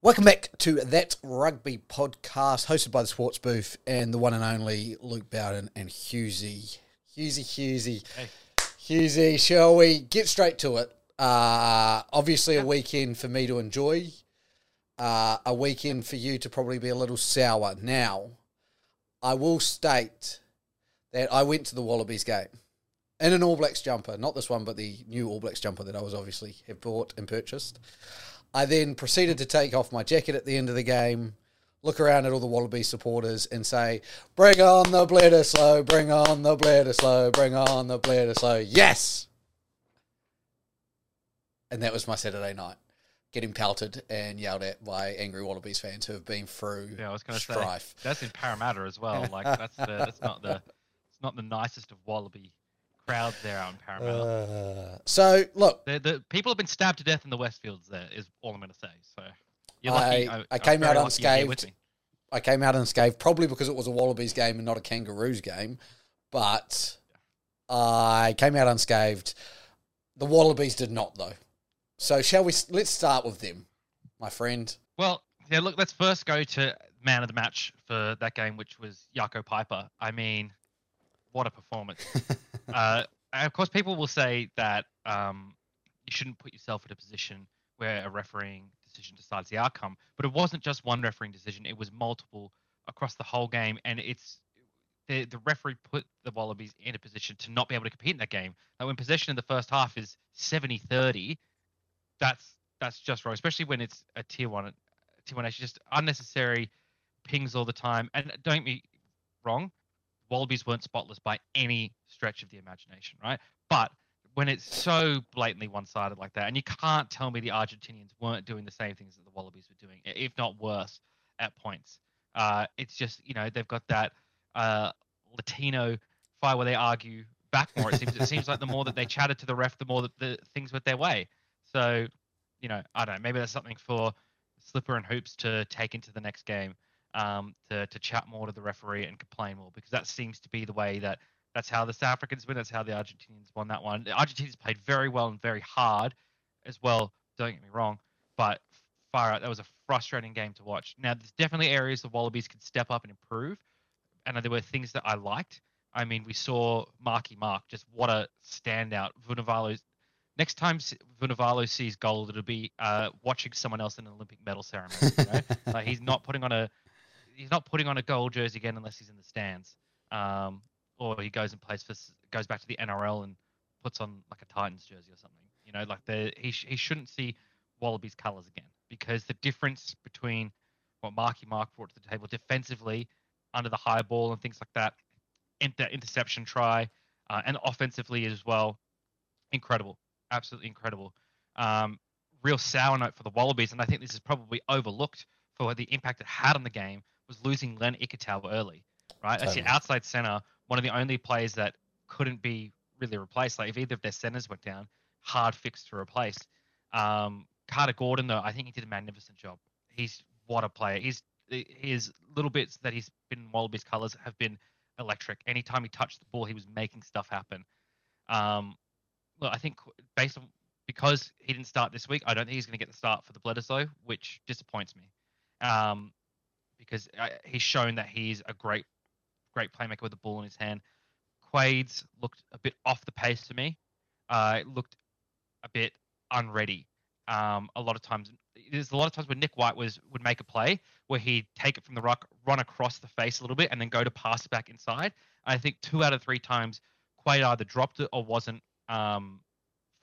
Welcome back to That Rugby podcast, hosted by the Sports Booth and the one and only Luke Bowden and Husey. Husey, Husey. Hey. Husey, shall we get straight to it? Uh, obviously, a weekend for me to enjoy, uh, a weekend for you to probably be a little sour. Now, I will state that I went to the Wallabies game in an All Blacks jumper, not this one, but the new All Blacks jumper that I was obviously have bought and purchased. I then proceeded to take off my jacket at the end of the game, look around at all the Wallaby supporters, and say, "Bring on the Bledisloe! Bring on the Bledisloe! Bring on the Bledisloe!" Yes. And that was my Saturday night, getting pelted and yelled at by angry Wallabies fans who have been through Yeah, I was going to say strife. that's in Parramatta as well. Like that's the, that's not the it's not the nicest of Wallaby crowds there out in Parramatta. Uh, so look, the, the people have been stabbed to death in the Westfields. There is all I'm going to say. So you're I- lucky. I I'm came out unscathed. I came out unscathed, probably because it was a Wallabies game and not a Kangaroos game. But I came out unscathed. The Wallabies did not, though. So shall we? Let's start with them, my friend. Well, yeah. Look, let's first go to man of the match for that game, which was Jaco Peyper. I mean, what a performance! uh, and of course, people will say that um, you shouldn't put yourself in a position where a refereeing decision decides the outcome. But it wasn't just one refereeing decision; it was multiple across the whole game, and it's the the referee put the Wallabies in a position to not be able to compete in that game. Like when possession in the first half is 70-30, that's that's just wrong, especially when it's a tier one tier one nation. Just unnecessary pings all the time. And don't get me wrong, Wallabies weren't spotless by any stretch of the imagination, right? But when it's so blatantly one-sided like that, and you can't tell me the Argentinians weren't doing the same things that the Wallabies were doing, if not worse, at points. Uh, it's just you know they've got that uh, Latino fire where they argue back more. It seems it seems like the more that they chatted to the ref, the more that the things went their way. So, you know, I don't know. Maybe that's something for Slipper and Hoops to take into the next game, um, to to chat more to the referee and complain more because that seems to be the way that that's how the South Africans win. That's how the Argentinians won that one. The Argentinians played very well and very hard as well. Don't get me wrong, but far out that was a frustrating game to watch. Now, there's definitely areas the Wallabies could step up and improve, and there were things that I liked. I mean, we saw Marky Mark, just what a standout. Vunivalu's next time Vunivalu sees gold, it'll be uh, watching someone else in an Olympic medal ceremony. You know? like he's not putting on a he's not putting on a gold jersey again unless he's in the stands, um, or he goes and plays for goes back to the NRL and puts on like a Titans jersey or something. You know, like the he sh- he shouldn't see Wallabies colours again because the difference between what Marky Mark brought to the table defensively under the high ball and things like that, inter- interception try, uh, and offensively as well, incredible, absolutely incredible. Um, real sour note for the Wallabies, and I think this is probably overlooked for the impact it had on the game was losing Len Ikitau early, right? That's your outside center, one of the only players that couldn't be really replaced. Like if either of their centers went down, hard fix to replace. Um, Carter Gordon, though, I think he did a magnificent job. He's what a player. He's his little bits that he's been in Wallabies colours have been electric. Anytime he touched the ball, he was making stuff happen. Um, look, I think based on because he didn't start this week, I don't think he's going to get the start for the Bledisloe, which disappoints me. Um, because uh, he's shown that he's a great, great playmaker with the ball in his hand. Quades looked a bit off the pace to me. Uh, it looked a bit unready. Um, a lot of times, there's a lot of times when Nick White was would make a play where he'd take it from the rock, run across the face a little bit, and then go to pass it back inside. I think two out of three times, Quade either dropped it or wasn't um,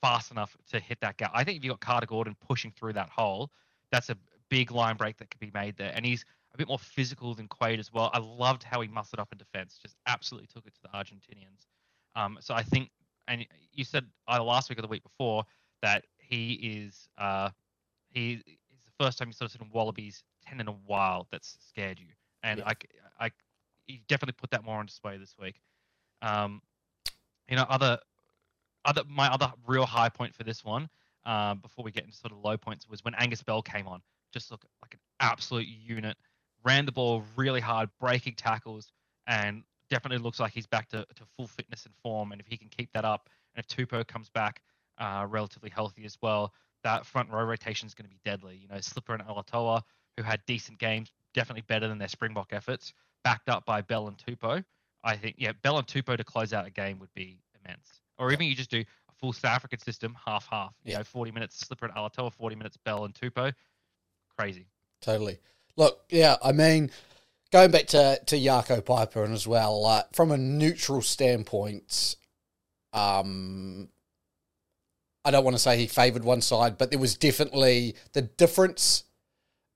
fast enough to hit that gap. I think if you got Carter Gordon pushing through that hole, that's a big line break that could be made there. And he's a bit more physical than Quade as well. I loved how he muscled up in defense, just absolutely took it to the Argentinians. Um, so I think, and you said either last week or the week before that he is uh, he is the first time you sort of seen Wallabies ten in a while that's scared you, and Yeah. I, I, he definitely put that more on display this week. Um, you know, other other my other real high point for this one, uh, before we get into sort of low points, was when Angus Bell came on. Just look like an absolute unit, ran the ball really hard, breaking tackles, and definitely looks like he's back to, to full fitness and form. And if he can keep that up, and if Tupou comes back uh, relatively healthy as well, that front row rotation is going to be deadly. You know, Slipper and Alatoa, who had decent games, definitely better than their Springbok efforts, backed up by Bell and Tupou. I think, yeah, Bell and Tupou to close out a game would be immense. Or even you just do a full South African system, half half. You Yeah. know, 40 minutes Slipper and Alatoa, 40 minutes Bell and Tupou. Crazy. Totally. Look, yeah, I mean, going back to to Jaco Peyper and as well, from a neutral standpoint, um, I don't want to say he favoured one side, but there was definitely the difference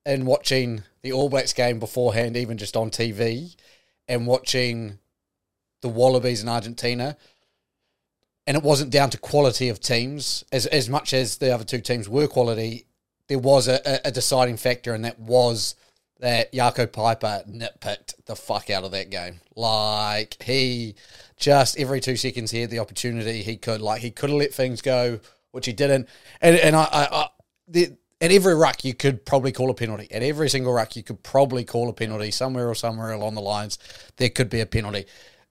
in watching the All Blacks game beforehand, even just on TV, and watching the Wallabies in Argentina. And it wasn't down to quality of teams as as much as the other two teams were quality. There was a, a deciding factor, and that was that Jaco Peyper nitpicked the fuck out of that game. Like he just every two seconds he had the opportunity he could like he could have let things go, which he didn't. And and I, I, I the, at every ruck you could probably call a penalty. At every single ruck you could probably call a penalty somewhere or somewhere along the lines. There could be a penalty.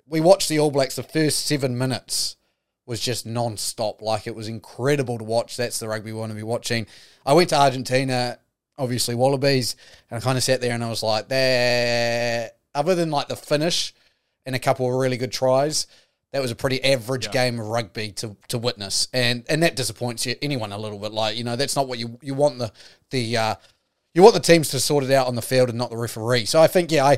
We watched the All Blacks the first seven minutes was just non-stop. Like it was incredible to watch. That's the rugby we want to be watching. I went to Argentina, obviously Wallabies, and I kind of sat there and I was like, there. Other than like the finish and a couple of really good tries, that was a pretty average Yeah. game of rugby to, to witness, and and that disappoints you, anyone a little bit. Like you know, that's not what you you want the the uh, you want the teams to sort it out on the field and not the referee. So I think yeah, I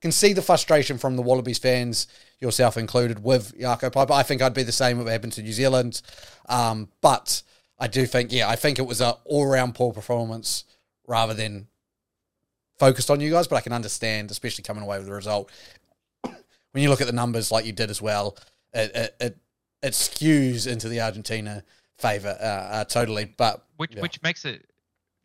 can see the frustration from the Wallabies fans, yourself included, with Jaco Peyper. I think I'd be the same if it happened to New Zealand, um, but I do think yeah, I think it was an all round poor performance rather than focused on you guys. But I can understand, especially coming away with the result. When you look at the numbers, like you did as well, it it, it, it skews into the Argentina favour uh, uh, totally. But which Yeah. which makes it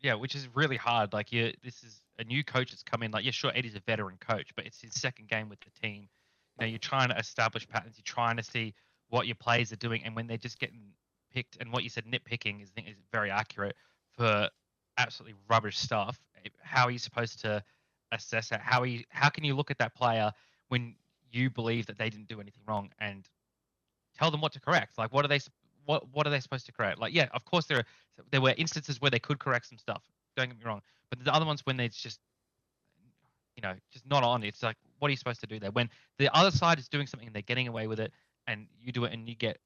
yeah which is really hard like you this is a new coach that's come in like yeah sure eddie's a veteran coach but it's his second game with the team you know you're trying to establish patterns you're trying to see what your players are doing and when they're just getting picked and what you said nitpicking is, is very accurate for absolutely rubbish stuff eh, how are you supposed to assess that how are you how can you look at that player when you believe that they didn't do anything wrong and tell them what to correct like what are they what what are they supposed to correct like yeah of course there are there were instances where they could correct some stuff. Don't get me wrong, but the other ones when it's just, you know, just not on. It's like, what are you supposed to do there? When the other side is doing something and they're getting away with it, and you do it and you get,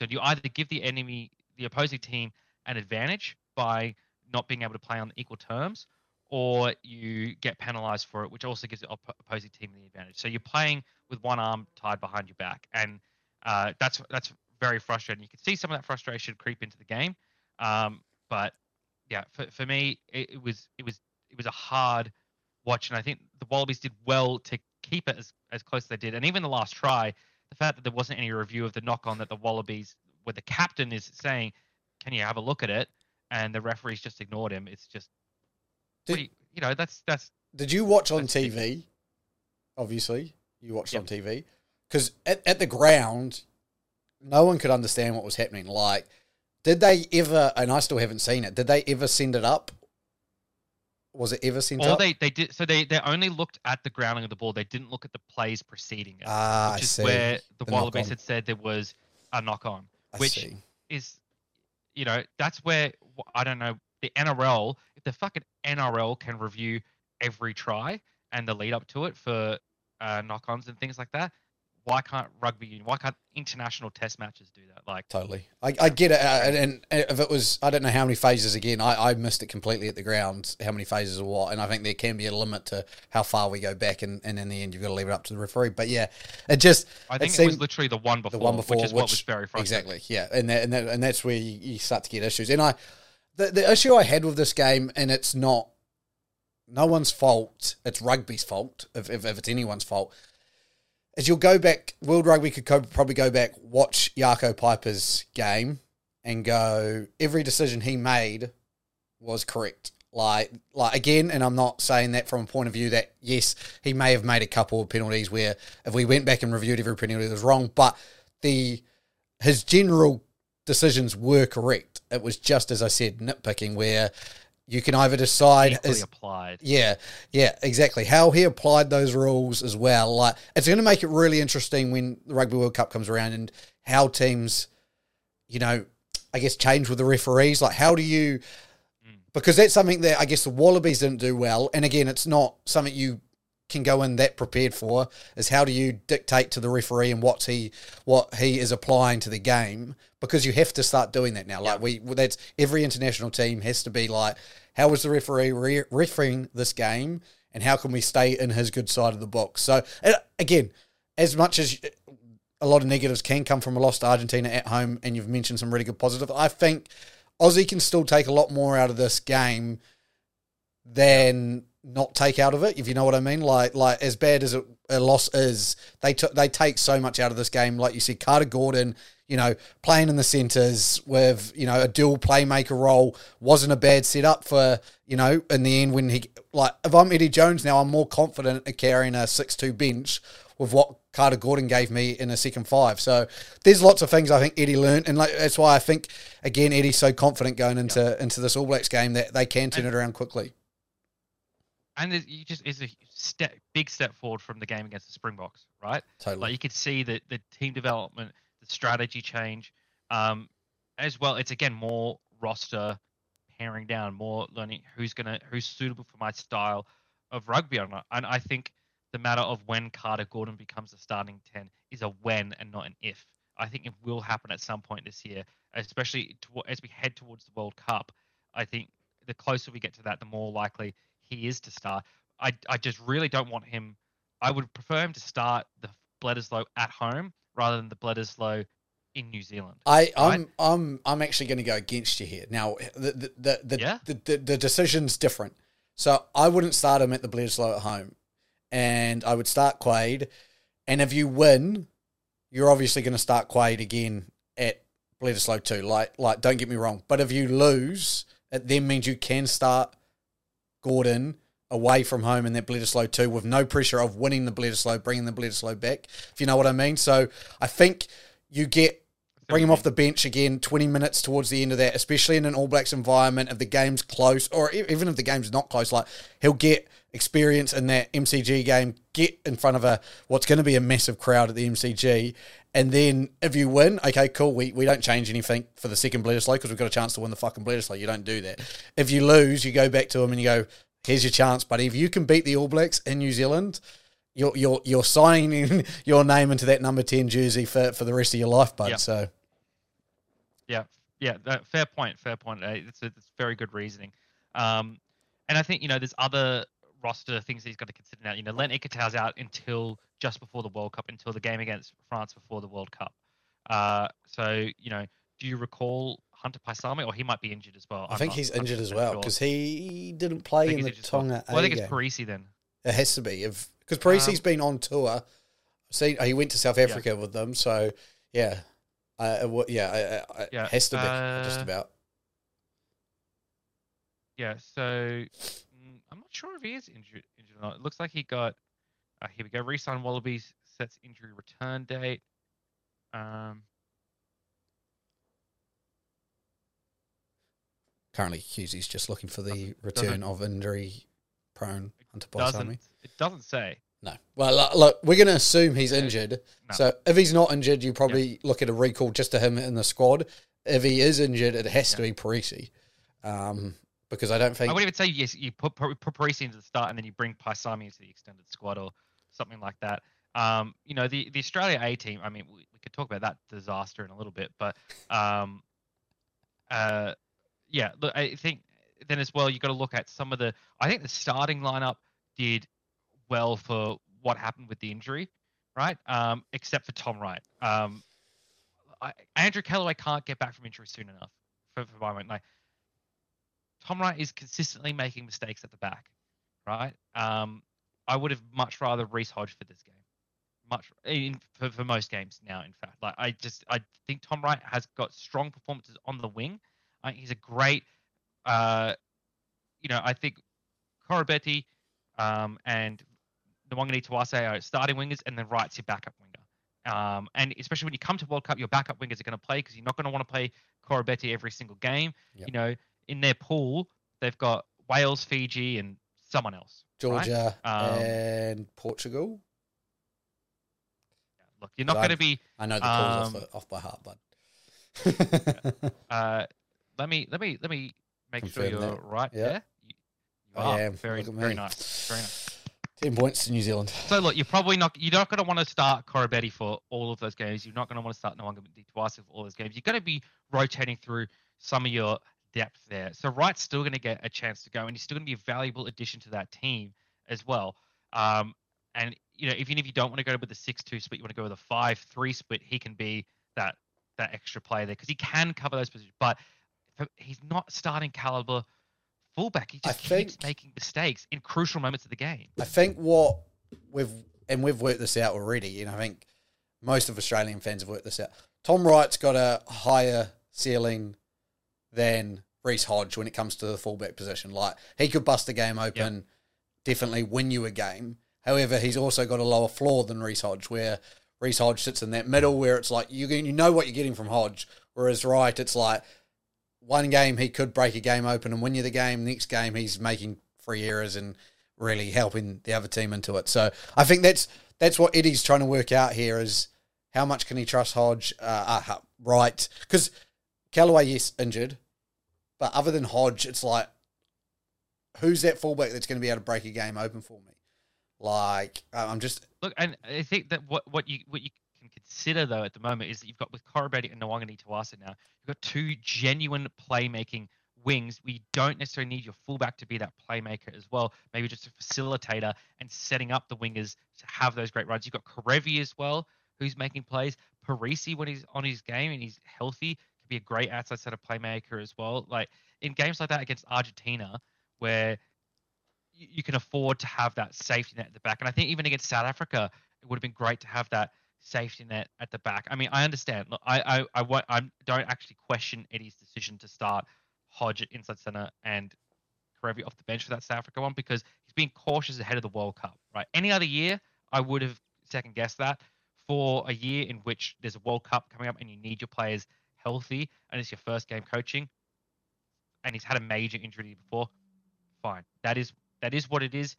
so you either give the enemy, the opposing team, an advantage by not being able to play on equal terms, or you get penalized for it, which also gives the op- opposing team the advantage. So you're playing with one arm tied behind your back, and uh, that's that's very frustrating. You can see some of that frustration creep into the game, um, but yeah, for, for me, it, it was it was it was a hard watch, and I think the Wallabies did well to keep it as as close as they did. And even the last try, the fact that there wasn't any review of the knock on that the Wallabies, where the captain is saying, "Can you have a look at it?" And the referees just ignored him. It's just, Did- pretty, you know, that's that's Did you watch on TV? Obviously, you watched on TV because at, at the ground, no one could understand what was happening. Like, did they ever? And I still haven't seen it. Did they ever send it up? Was it ever sent all up? they they did. So they they only looked at the grounding of the ball. They didn't look at the plays preceding it. ah, I is see. where the, The Wallabies had said there was a knock on, I which see. is, you know, that's where I don't know the NRL. If the fucking NRL can review every try and the lead up to it for uh, knock-ons and things like that, why can't rugby union? Why can't international test matches do that? Like, Totally, I, I get it. And, and if it was, I don't know how many phases. Again, I, I missed it completely at the ground. How many phases or what? And I think there can be a limit to how far we go back, and, and in the end, you've got to leave it up to the referee. But yeah, it just I think it, seemed- was literally the one before, the one before, which is what was very frustrating. Exactly, yeah, and that, and that, and that's where you, you start to get issues. And I, the the issue I had with this game, and it's not no one's fault. It's rugby's fault if if, if it's anyone's fault. Is you'll go back. World Rugby could co- probably go back, watch Jaco Peyper's game, and go every decision he made was correct. Like, like again, and I'm not saying that from a point of view that yes, he may have made a couple of penalties where if we went back and reviewed every penalty it was wrong, but the his general decisions were correct. It was just as I said, nitpicking where you can either decide is applied. yeah, yeah, exactly. How he applied those rules as well. Like it's going to make it really interesting when the Rugby World Cup comes around and how teams, you know, I guess, change with the referees? Like, how do you? Mm. Because that's something that I guess the Wallabies didn't do well. And again, it's not something you can go in that prepared for. Is how do you dictate to the referee and what's he what he is applying to the game? Because you have to start doing that now. Like we, that's every international team has to be like, how is the referee re- refereeing this game, and how can we stay in his good side of the box? So again, as much as a lot of negatives can come from a loss to Argentina at home, and you've mentioned some really good positives. I think Aussie can still take a lot more out of this game than not take out of it. If you know what I mean, like like as bad as a, a loss is, they t- they take so much out of this game. Like you see, Carter Gordon, you know, playing in the centres with you know a dual playmaker role wasn't a bad setup for you know in the end when he like if I'm Eddie Jones now, I'm more confident at carrying a six two bench with what Carter Gordon gave me in a second five. So there's lots of things I think Eddie learned, and like, that's why I think again Eddie's so confident going into into this All Blacks game that they can turn it around quickly. And you just is a step big step forward from the game against the Springboks, right? Totally. Like you could see that the team development, the strategy change, um, as well. It's again more roster paring down, more learning who's gonna who's suitable for my style of rugby or not. And I think the matter of when Carter Gordon becomes a starting 10 is a when and not an if. I think it will happen at some point this year, especially to, as we head towards the World Cup. I think the closer we get to that, the more likely he is to start. I, I just really don't want him. I would prefer him to start the Bledisloe at home rather than the Bledisloe in New Zealand. I, I'm right? I'm I'm actually going to go against you here. Now the the the the, yeah? the, the, the decision's different. So I wouldn't start him at the Bledisloe at home and I would start Quade. And if you win, you're obviously going to start Quade again at Bledisloe too. Like, like, don't get me wrong. But if you lose, it then means you can start Gordon away from home in that Bledisloe too, with no pressure of winning the Bledisloe, bringing the Bledisloe back. If you know what I mean. So I think you get bring him off the bench again 20 minutes towards the end of that especially in an all blacks environment if the game's close or even if the game's not close like he'll get experience in that MCG game, get in front of a what's going to be a massive crowd at the MCG, and then if you win, okay, cool. We, we don't change anything for the second Bledisloe because we've got a chance to win the fucking Bledisloe. You don't do that. If you lose, you go back to him and you go, "Here's your chance, buddy. If you can beat the All Blacks in New Zealand." You're, you're, you're signing your name into that number 10 jersey for, for the rest of your life, bud. Yep. So, yeah, yeah, fair point, fair point. It's, it's very good reasoning. Um, and I think you know there's other roster things he's got to consider now. You know, Len Ikitau's out until just before the World Cup, until the game against France before the World Cup. Uh, so, you know, do you recall Hunter Paisami, or he might be injured as well? I I'm think he's injured as well because sure. he didn't play in the Tonga. Well. well, I think it's Perese then. It has to be if because Perese's um, been on tour. See, he went to South Africa yeah. with them, so yeah, uh, yeah, yeah, it has to be uh, just about. Yeah, so I'm not sure if he is injured, injured or not. It looks like he got. Uh, here we go. Resign Wallabies sets injury return date. Um, Currently, Hughesy's just looking for the return of injury prone Hunter Paisami. It doesn't say. No. Well, look, we're going to assume he's injured. No. So if he's not injured, you probably look at a recall just to him in the squad. If he is injured, it has to be Perese. Um, because I don't think I would even say yes. You put put Perese into the start, and then you bring Paisami into the extended squad or something like that. Um, you know, the the Australia A team. I mean, we, we could talk about that disaster in a little bit, but um, uh, yeah. Look, I think then as well, you've got to look at some of the. I think the starting lineup did well for what happened with the injury, right? Um, except for Tom Wright. Um, I, Andrew Kellaway can't get back from injury soon enough for, for my. Like Tom Wright is consistently making mistakes at the back, right? Um, I would have much rather Reece Hodge for this game, much in, for, for most games now. In fact, like I just I think Tom Wright has got strong performances on the wing. Uh, he's a great, uh, you know, I think Koroibete um, and Nawaqanitawase are starting wingers, and then Wright's your backup winger. Um, and especially when you come to World Cup, your backup wingers are going to play because you're not going to want to play Koroibete every single game. Yep. You know, in their pool, they've got Wales, Fiji, and someone else. Georgia right? um, and Portugal. Look, you're not going to be. I know the calls um, off, off by heart, but Uh, let me let me let me make sure you're that. right Yeah. there. You, you I are am. very very nice. Very nice. Ten points to New Zealand. So look, you're probably not you're not going to want to start Koroibete for all of those games. You're not going to want to start Nwanga twice for all those games. You're going to be rotating through some of your depth there. So Wright's still going to get a chance to go, and he's still going to be a valuable addition to that team as well. Um, and you know, even if you don't want to go with the six-two split, you want to go with a five-three split. He can be that that extra player there because he can cover those positions. But he's not starting caliber fullback. He I just keeps think- making mistakes in crucial moments of the game. I think what we've and we've worked this out already, and I think most of Australian fans have worked this out. Tom Wright's got a higher ceiling than Reece Hodge when it comes to the fullback position. Like he could bust the game open, definitely win you a game. However, he's also got a lower floor than Reece Hodge, where Reece Hodge sits in that middle, where it's like you you know what you're getting from Hodge, whereas Wright, it's like one game he could break a game open and win you the game. Next game he's making free errors and really helping the other team into it. So I think that's that's what Eddie's trying to work out here is how much can he trust Hodge, uh, uh, right? Because Kellaway, yes, injured, but other than Hodge, it's like who's that fullback that's going to be able to break a game open for me? Like uh, I'm just Look, and I think that what, what you what you can consider though at the moment is that you've got with Koroibete and Nawaqanitawase now, you've got two genuine playmaking wings. We don't necessarily need your fullback to be that playmaker as well. Maybe just a facilitator and setting up the wingers to have those great runs. You've got Kerevi as well, who's making plays. Perese when he's on his game and he's healthy can be a great outside set of playmaker as well. Like in games like that against Argentina, where you can afford to have that safety net at the back. And I think even against South Africa, it would have been great to have that safety net at the back. I mean, I understand. Look, I I I, I don't actually question Eddie's decision to start Hodge at inside center and Kerevi off the bench for that South Africa one because he's being cautious ahead of the World Cup. Right? Any other year, I would have second guessed that. For a year in which there's a World Cup coming up and you need your players healthy and it's your first game coaching, and he's had a major injury before, fine. That is that is what it is.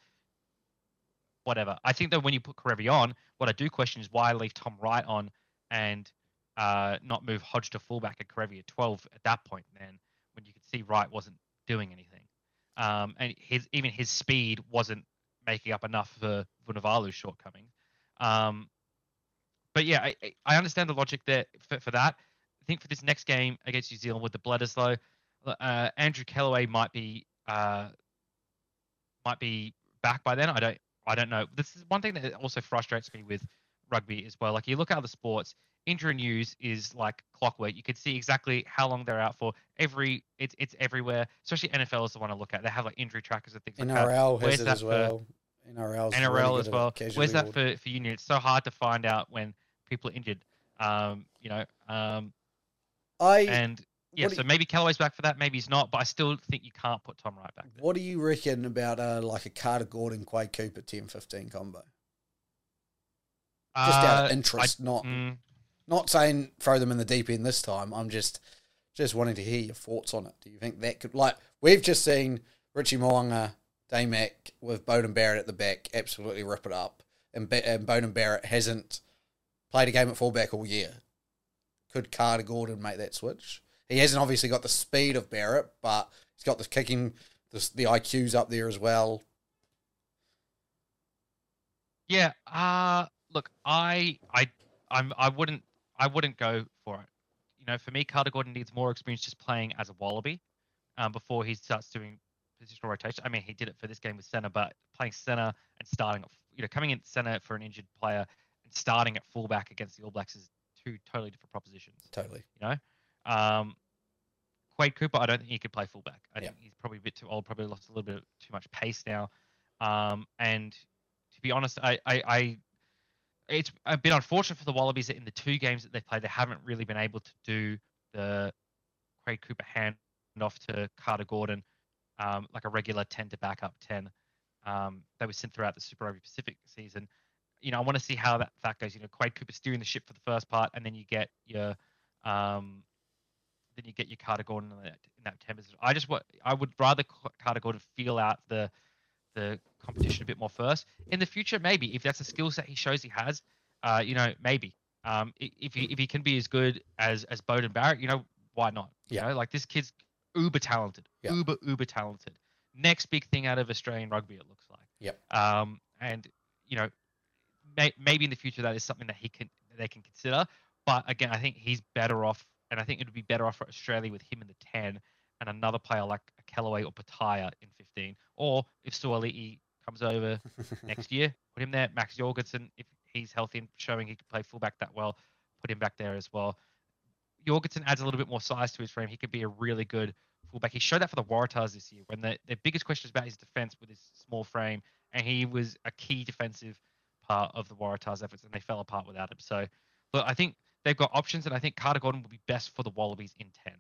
Whatever. I think that when you put Kerevi on, what I do question is why leave Tom Wright on and uh, not move Hodge to fullback and Kerevi at 12 at that point. Then when you could see Wright wasn't doing anything, um, and his even his speed wasn't making up enough for Vunivalu's shortcomings. Um, but yeah, I, I- I understand the logic there for, for that. I think for this next game against New Zealand with the Bledisloe, uh, Andrew Kellaway might be uh, might be back by then. I don't I don't know. This is one thing that also frustrates me with rugby as well. Like you look at other sports, injury news is like clockwork. You can see exactly how long they're out for. Every it's it's everywhere. Especially NFL is the one I look at. They have like injury trackers and things like that. NRL Where's has it that as for- well. NRL's NRL good as well. Where's that for for union? It's so hard to find out when people are injured. Um, you know, um, I and yeah, so you- maybe Kellaway's back for that, maybe he's not, but I still think you can't put Tom Wright back there. What do you reckon about uh, like a Carter Gordon Quade Cooper 10-15 combo? Just out Uh, of interest, not mm, not saying throw them in the deep end this time. I'm just just wanting to hear your thoughts on it. Do you think that could like we've just seen Richie Mo'unga, Damac with Beauden Barrett at the back absolutely rip it up, and, ba- and Beauden Barrett hasn't played a game at fullback all year. Could Carter Gordon make that switch? He hasn't obviously got the speed of Barrett, but he's got the kicking, the, the IQ's up there as well. Yeah. Uh look, I I I'm I wouldn't I wouldn't go for it. You know, for me, Carter Gordon needs more experience just playing as a Wallaby um, before he starts doing positional rotation. I mean, he did it for this game with center, but playing center and starting, you know, coming in center for an injured player and starting at fullback against the All Blacks is two totally different propositions. Totally. You know, um, Quade Cooper, I don't think he could play fullback. I Yeah. think he's probably a bit too old, probably lost a little bit too much pace now. Um, and to be honest, I, I, I, it's a bit unfortunate for the Wallabies that in the two games that they've played, they haven't really been able to do the Quade Cooper hand off to Carter Gordon, um, like a regular 10 to back up 10. Um, they were sent throughout the Super Rugby Pacific season. You know, I want to see how that, that goes. You know, Quade Cooper steering the ship for the first part, and then you get your, um, then you get your Carter Gordon in that, in that 10 position. I just want, I would rather Ca- Carter Gordon feel out the, the competition a bit more first. In the future, maybe if that's a skill set he shows he has, uh, you know, maybe. Um, if he if he can be as good as as Beauden Barrett, you know why not? You Yeah. know, like this kid's uber talented, Yeah. uber uber talented. Next big thing out of Australian rugby, it looks like. Yep. Um, and you know, may, maybe in the future that is something that he can that they can consider. But again, I think he's better off, and I think it would be better off for Australia with him in the ten and another player like a Kellaway or Petaia in fifteen, or if Suaalii comes over next year, put him there. Max Jorgensen, if he's healthy and showing he can play fullback that well, put him back there as well. Jorgensen adds a little bit more size to his frame. He could be a really good fullback. He showed that for the Waratahs this year when the, the biggest question is about his defense with his small frame, and he was a key defensive part of the Waratahs' efforts, and they fell apart without him. So, look, I think they've got options, and I think Carter Gordon will be best for the Wallabies in 10.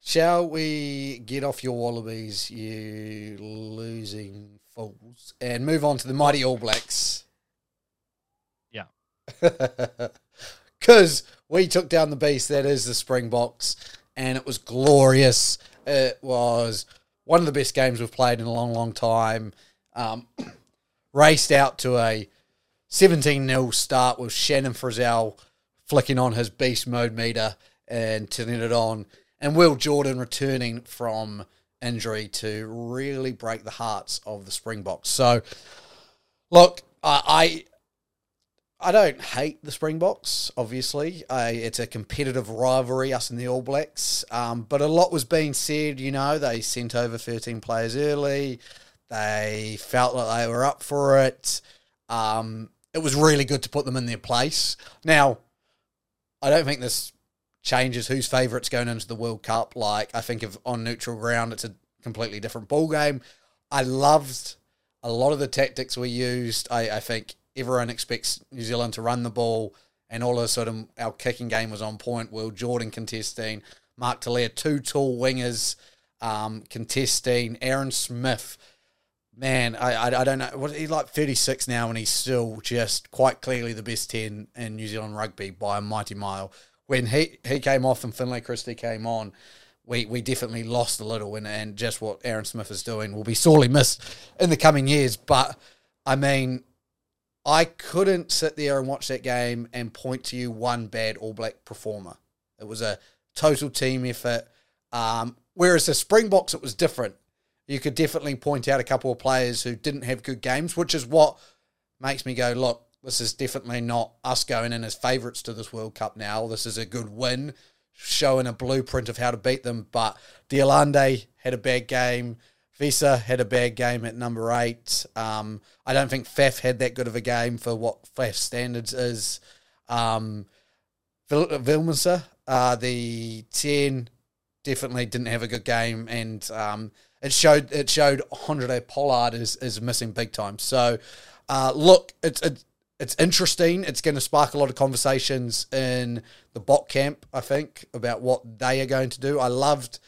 Shall we get off your Wallabies, you losing fools, and move on to the mighty All Blacks? Yeah. Because we took down the beast that is the Springboks, and it was glorious. It was one of the best games we've played in a long, long time. Um, raced out to a 17 0 start with Shannon Frizzell flicking on his beast mode meter and turning it on, and Will Jordan returning from injury to really break the hearts of the Springboks. So, look, I. I I don't hate the Springboks, obviously. It's a competitive rivalry, us and the All Blacks. Um, but a lot was being said, you know, they sent over 13 players early. They felt like they were up for it. Um, it was really good to put them in their place. Now, I don't think this changes whose favourites going into the World Cup. Like, I think if on neutral ground, it's a completely different ball game. I loved a lot of the tactics we used. I, I think everyone expects New Zealand to run the ball, and all of a sudden our kicking game was on point. Will Jordan contesting, Mark Telea, two tall wingers um, contesting, Aaron Smith. Man, I, I, I don't know. What he's like thirty six now, and he's still just quite clearly the best ten in New Zealand rugby by a mighty mile. When he, he came off and Finlay Christie came on, we, we definitely lost a little, and, and just what Aaron Smith is doing will be sorely missed in the coming years. But I mean, I couldn't sit there and watch that game and point to you one bad All Black performer. It was a total team effort. Um, whereas the Springboks, it was different. You could definitely point out a couple of players who didn't have good games, which is what makes me go, look, this is definitely not us going in as favourites to this World Cup now. This is a good win, showing a blueprint of how to beat them. But de Allende had a bad game. Wiese had a bad game at number eight. Um, I don't think Faf had that good of a game for what Faf standards is. Um, Vil- uh, the ten, definitely didn't have a good game, and um, it showed it showed Andre Pollard is is missing big time. So, uh, look, it's it's it's interesting. It's going to spark a lot of conversations in the Bok camp. I think about what they are going to do. I loved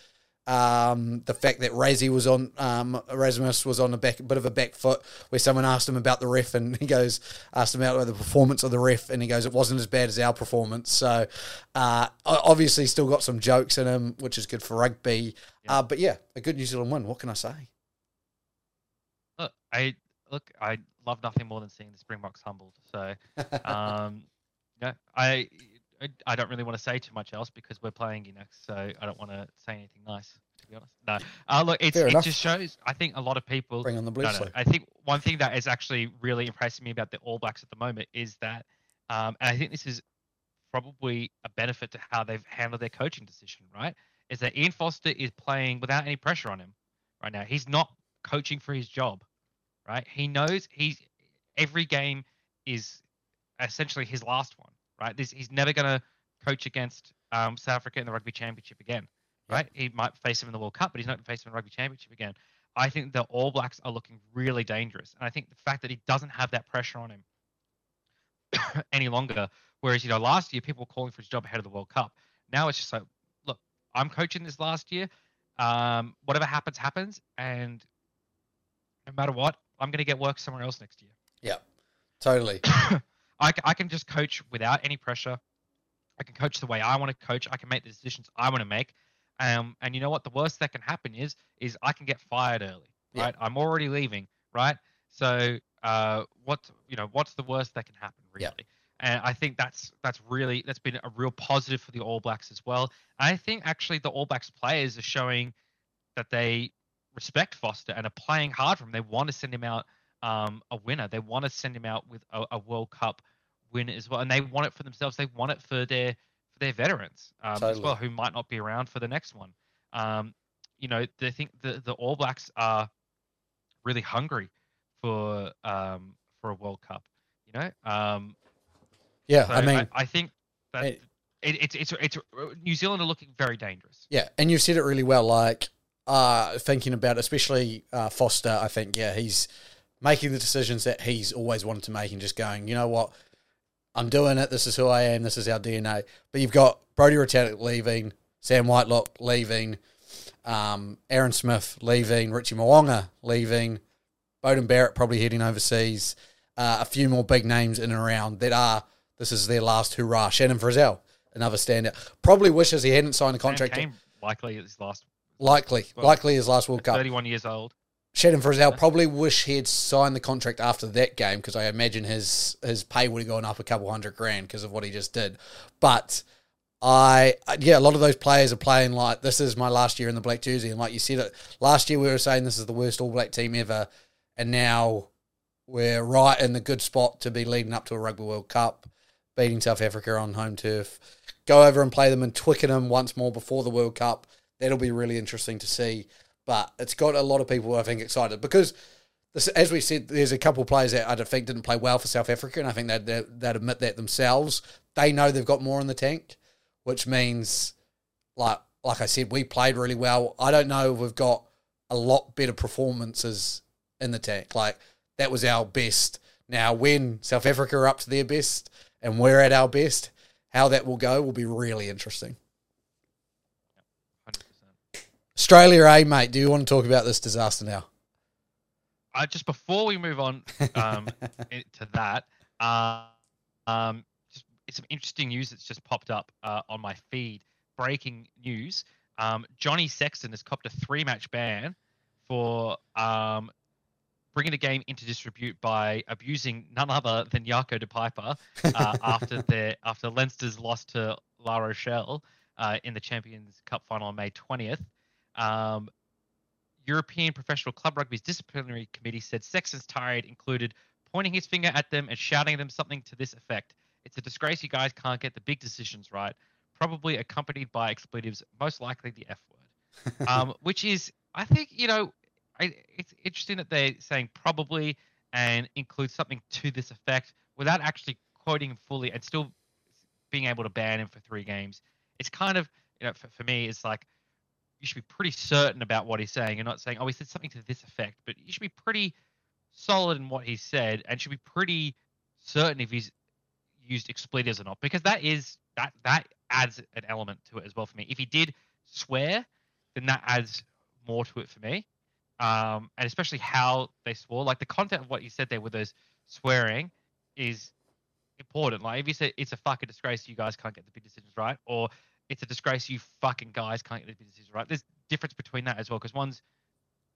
um, the fact that Rassie was on, um, Erasmus was on a back, bit of a back foot, where someone asked him about the ref, and he goes, asked him about the performance of the ref, and he goes, it wasn't as bad as our performance. So, uh, obviously, still got some jokes in him, which is good for rugby. Uh, but yeah, a good New Zealand win. What can I say? Look, I look, I love nothing more than seeing the Springboks humbled. So, um, you know, I, I I don't really want to say too much else because we're playing you next, so I don't want to say anything nice. To be honest, no. Uh, look, it's, it just shows. I think a lot of people. Bring on the blue No, no. I think one thing that is actually really impressing me about the All Blacks at the moment is that, um, and I think this is probably a benefit to how they've handled their coaching decision. Right, is that Ian Foster is playing without any pressure on him right now. He's not coaching for his job. Right, he knows he's every game is essentially his last one. Right, this he's never gonna coach against um, South Africa in the Rugby Championship again. Right, he might face him in the World Cup, but he's not going to face him in the Rugby Championship again. I think the All Blacks are looking really dangerous, and I think the fact that he doesn't have that pressure on him any longer. Whereas you know last year people were calling for his job ahead of the World Cup. Now it's just like, I'm coaching this last year. Um, whatever happens, happens, and no matter what, I'm going to get work somewhere else next year. Yeah, totally. I, I can just coach without any pressure. I can coach the way I want to coach. I can make the decisions I want to make. Um, and you know what? The worst that can happen is is I can get fired early. Yeah. Right? I'm already leaving. Right? So uh, what you know? What's the worst that can happen? Really? Yeah. And I think that's that's really that's been a real positive for the All Blacks as well. I think actually the All Blacks players are showing that they respect Foster and are playing hard for him. They want to send him out um, a winner. They want to send him out with a, a, World Cup win as well, and they want it for themselves. They want it for their for their veterans um, totally. as well, who might not be around for the next one. Um, you know, they think the the All Blacks are really hungry for um, for a World Cup. You know, um, yeah, so I mean, I, I think that it, it's it's it's New Zealand are looking very dangerous. Yeah, and you've said it really well. Like uh, thinking about, especially uh, Foster. I think yeah, he's making the decisions that he's always wanted to make, and just going, you know what, I'm doing it. This is who I am. This is our DNA. But you've got Brodie Retallick leaving, Sam Whitelock leaving, um, Aaron Smith leaving, Richie Mo'unga leaving, Beauden Barrett probably heading overseas. Uh, a few more big names in and around that are this is their last hurrah. Shannon Frizzell, another standout. Probably wishes he hadn't signed a contract. Came likely his last. Likely, well, likely his last World Cup. Thirty-one years old. Shannon Frizzell probably wish he had signed the contract after that game because I imagine his his pay would have gone up a couple hundred grand because of what he just did. But I yeah, a lot of those players are playing like this is my last year in the black jersey, and like you said last year, we were saying this is the worst All Black team ever, and now we're right in the good spot to be leading up to a Rugby World Cup beating South Africa on home turf. Go over and play them in Twickenham once more before the World Cup. That'll be really interesting to see. But it's got a lot of people, I think, excited because, this, as we said, there's a couple of players that I think didn't play well for South Africa, and I think they'd, they'd admit that themselves. They know they've got more in the tank, which means, like like I said, we played really well. I don't know if we've got a lot better performances in the tank. Like that was our best. Now, when South Africa are up to their best, and we're at our best, how that will go will be really interesting. 100%. Australia, A, mate, do you want to talk about this disaster now? Uh, just before we move on um, to that, uh, um, just, it's some interesting news that's just popped up uh, on my feed. Breaking news: um, Johnny Sexton has copped a three-match ban for um, bringing the game into disrepute by abusing none other than Jaco de Peyper uh, after their after Leinster's loss to La Rochelle uh, in the Champions Cup final on May 20th. Um, European Professional Club Rugby's disciplinary committee said Sexton's tirade included pointing his finger at them and shouting at them something to this effect. It's a disgrace you guys can't get the big decisions right, probably accompanied by expletives, most likely the F word. um, which is, I think, you know, I, it's interesting that they're saying probably and include something to this effect without actually quoting him fully and still being able to ban him for three games. It's kind of, you know, for, for me, it's like you should be pretty certain about what he's saying. You're not saying, oh, he said something to this effect, but you should be pretty solid in what he said and should be pretty certain if he's used expletives or not, because that is that that adds an element to it as well for me. If he did swear, then that adds more to it for me um, and especially how they swore. Like the content of what you said there with those swearing is important. Like if you say it's a fucking disgrace, you guys can't get the big decisions right, or it's a disgrace, you fucking guys can't get the big decisions right. There's difference between that as well because one's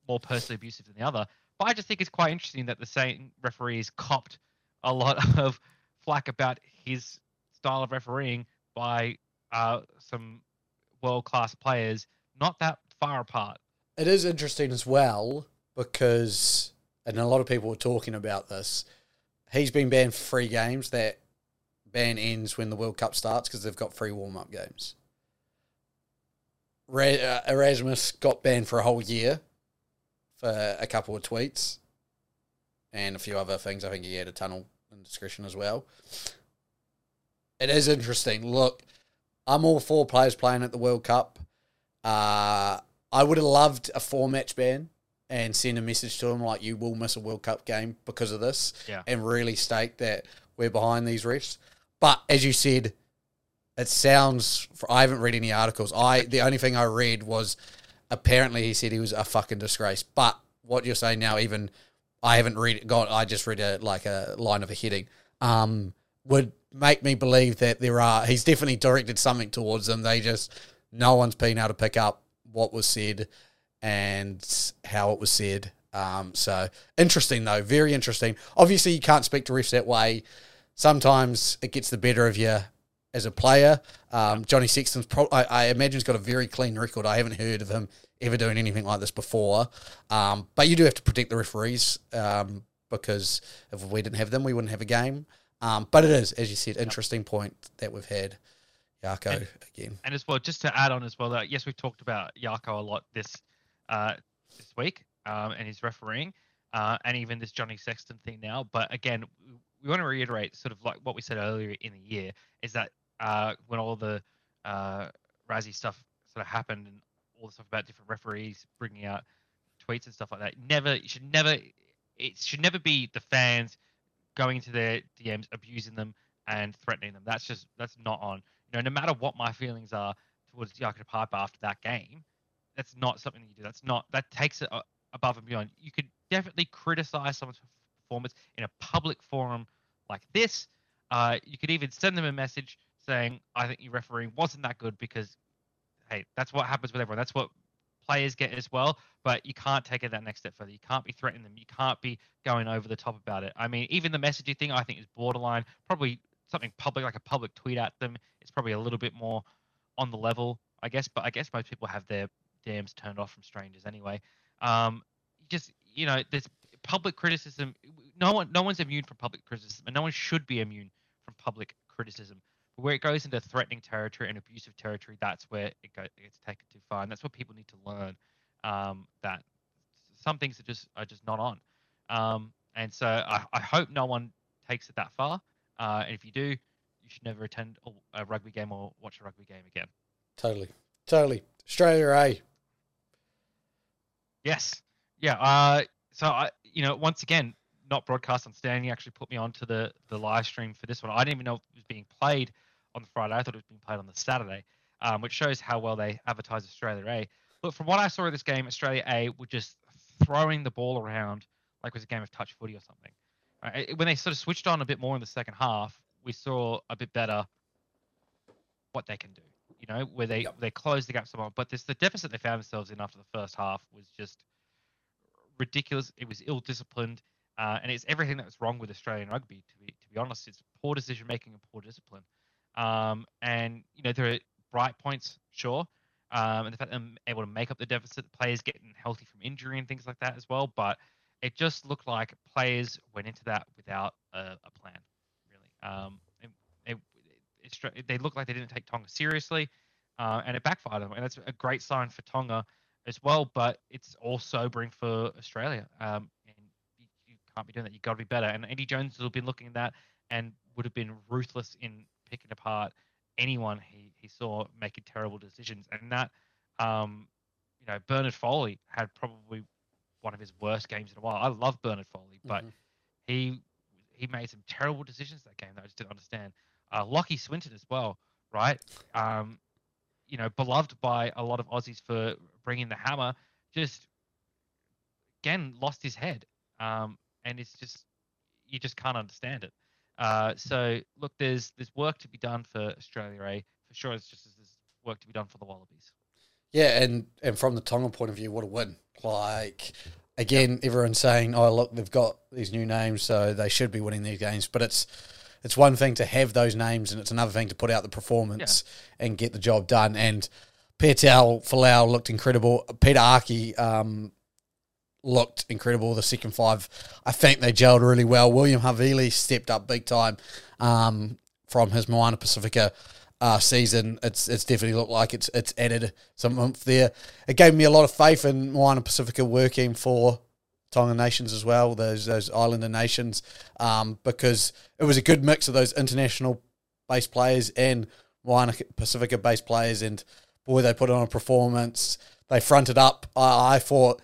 more personally abusive than the other. But I just think it's quite interesting that the same referees copped a lot of flack about his style of refereeing by uh, some world class players not that far apart it is interesting as well because, and a lot of people were talking about this. He's been banned for three games. That ban ends when the World Cup starts because they've got free warm up games. uh, Erasmus got banned for a whole year for a couple of tweets and a few other things. I think he had a tunnel indiscretion as well. It is interesting. Look, I'm all for players playing at the World Cup. Uh, I would have loved a four match ban and send a message to them like you will miss a World Cup game because of this, yeah. and really state that we're behind these refs. But as you said, it sounds. I haven't read any articles. I the only thing I read was apparently he said he was a fucking disgrace. But what you're saying now, even I haven't read it. Got I just read a like a line of a heading. Um, would make me believe that there are. He's definitely directed something towards them. They just no one's been able to pick up what was said and how it was said. Um, so interesting though, very interesting. Obviously, you can't speak to refs that way. sometimes it gets the better of you as a player. Um, Johnny Sexton's, pro- I, I imagine, has got a very clean record. I haven't heard of him ever doing anything like this before. Um, but you do have to protect the referees um, because if we didn't have them, we wouldn't have a game. Um, but it is, as you said, interesting point that we've had. Jaco And- again. And as well, just to add on as well, that yes, we've talked about Jaco a lot this uh, this week um, and his refereeing, uh, and even this Johnny Sexton thing now. But again, we- we want to reiterate sort of like what we said earlier in the year is that uh, when all the uh, Rassie stuff sort of happened and all the stuff about different referees bringing out tweets and stuff like that, never you should never it should never be the fans going into their DMs, abusing them and threatening them. That's just that's not on. You know, no matter what my feelings are towards Jaco Peyper after that game, that's not something that you do. That's not that takes it above and beyond. You could definitely criticize someone's performance in a public forum like this. Uh, you could even send them a message saying, "I think your refereeing wasn't that good," because hey, that's what happens with everyone. That's what players get as well. But you can't take it that next step further. You can't be threatening them. You can't be going over the top about it. I mean, even the messaging thing, I think, is borderline. Probably something public, like a public tweet at them. It's probably a little bit more on the level, I guess. But I guess most people have their DMs turned off from strangers anyway. Um, just you know, there's public criticism. No one, no one's immune from public criticism, and no one should be immune from public criticism. But where it goes into threatening territory and abusive territory, that's where it gets taken too far, and that's what people need to learn. Um, that some things are just are just not on. Um, and so I, I hope no one takes it that far. Uh, and if you do, you should never attend a- a rugby game or watch a rugby game again. Totally. Totally. Australia, A. Yes. Yeah. Uh, so I, you know, once again, not broadcast on Stan. He actually put me onto the the live stream for this one. I didn't even know it was being played on the Friday. I thought it was being played on the Saturday, um, which shows how well they advertise Australia A. But from what I saw of this game, Australia A were just throwing the ball around like it was a game of touch footy or something. It- when they sort of switched on a bit more in the second half, we saw a bit better what they can do. You know, where they Yep. they closed the gap somewhat. But this the deficit they found themselves in after the first half was just ridiculous. It was ill disciplined, uh, and it's everything that was wrong with Australian rugby. To be to be honest, it's poor decision making and poor discipline. Um, and you know there are bright points, sure, um, and the fact that I'm able to make up the deficit, players getting healthy from injury and things like that as well. But it just looked like players went into that without a, a plan, really. Um, it, it, it, they looked like they didn't take Tonga seriously, uh, and it backfired them. And that's a great sign for Tonga as well. But it's all sobering for Australia. Um, and you, you can't be doing that. You've got to be better. And Eddie Jones will have been looking at that and would have been ruthless in picking apart anyone he, he saw making terrible decisions. And that, um, you know, Bernard Foley had probably one of his worst games in a while. I love Bernard Foley, but Mhm. he he made some terrible decisions that game that I just didn't understand. Uh, Lachie Swinton as well, right? Um, you know, beloved by a lot of Aussies for bringing the hammer, just again lost his head, um, and it's just you just can't understand it. Uh, so look, there's there's work to be done for Australia, A for sure. It's just there's work to be done for the Wallabies. Yeah, and and from the Tonga point of view, what a win! Like again, everyone's saying, "Oh, look, they've got these new names, so they should be winning these games." But it's it's one thing to have those names, and it's another thing to put out the performance and get the job done. And Petal Falau looked incredible. Pita Ahki um, looked incredible. The second five, I think they gelled really well. William Havili stepped up big time um, from his Moana Pacifica uh, season. It's it's definitely looked like it's it's added some oomph there. It gave me a lot of faith in Moana Pacifica working for Tonga nations as well, those those islander nations, um, because it was a good mix of those international based players and Moana Pacifica based players, and boy, they put on a performance. They fronted up. I, I thought,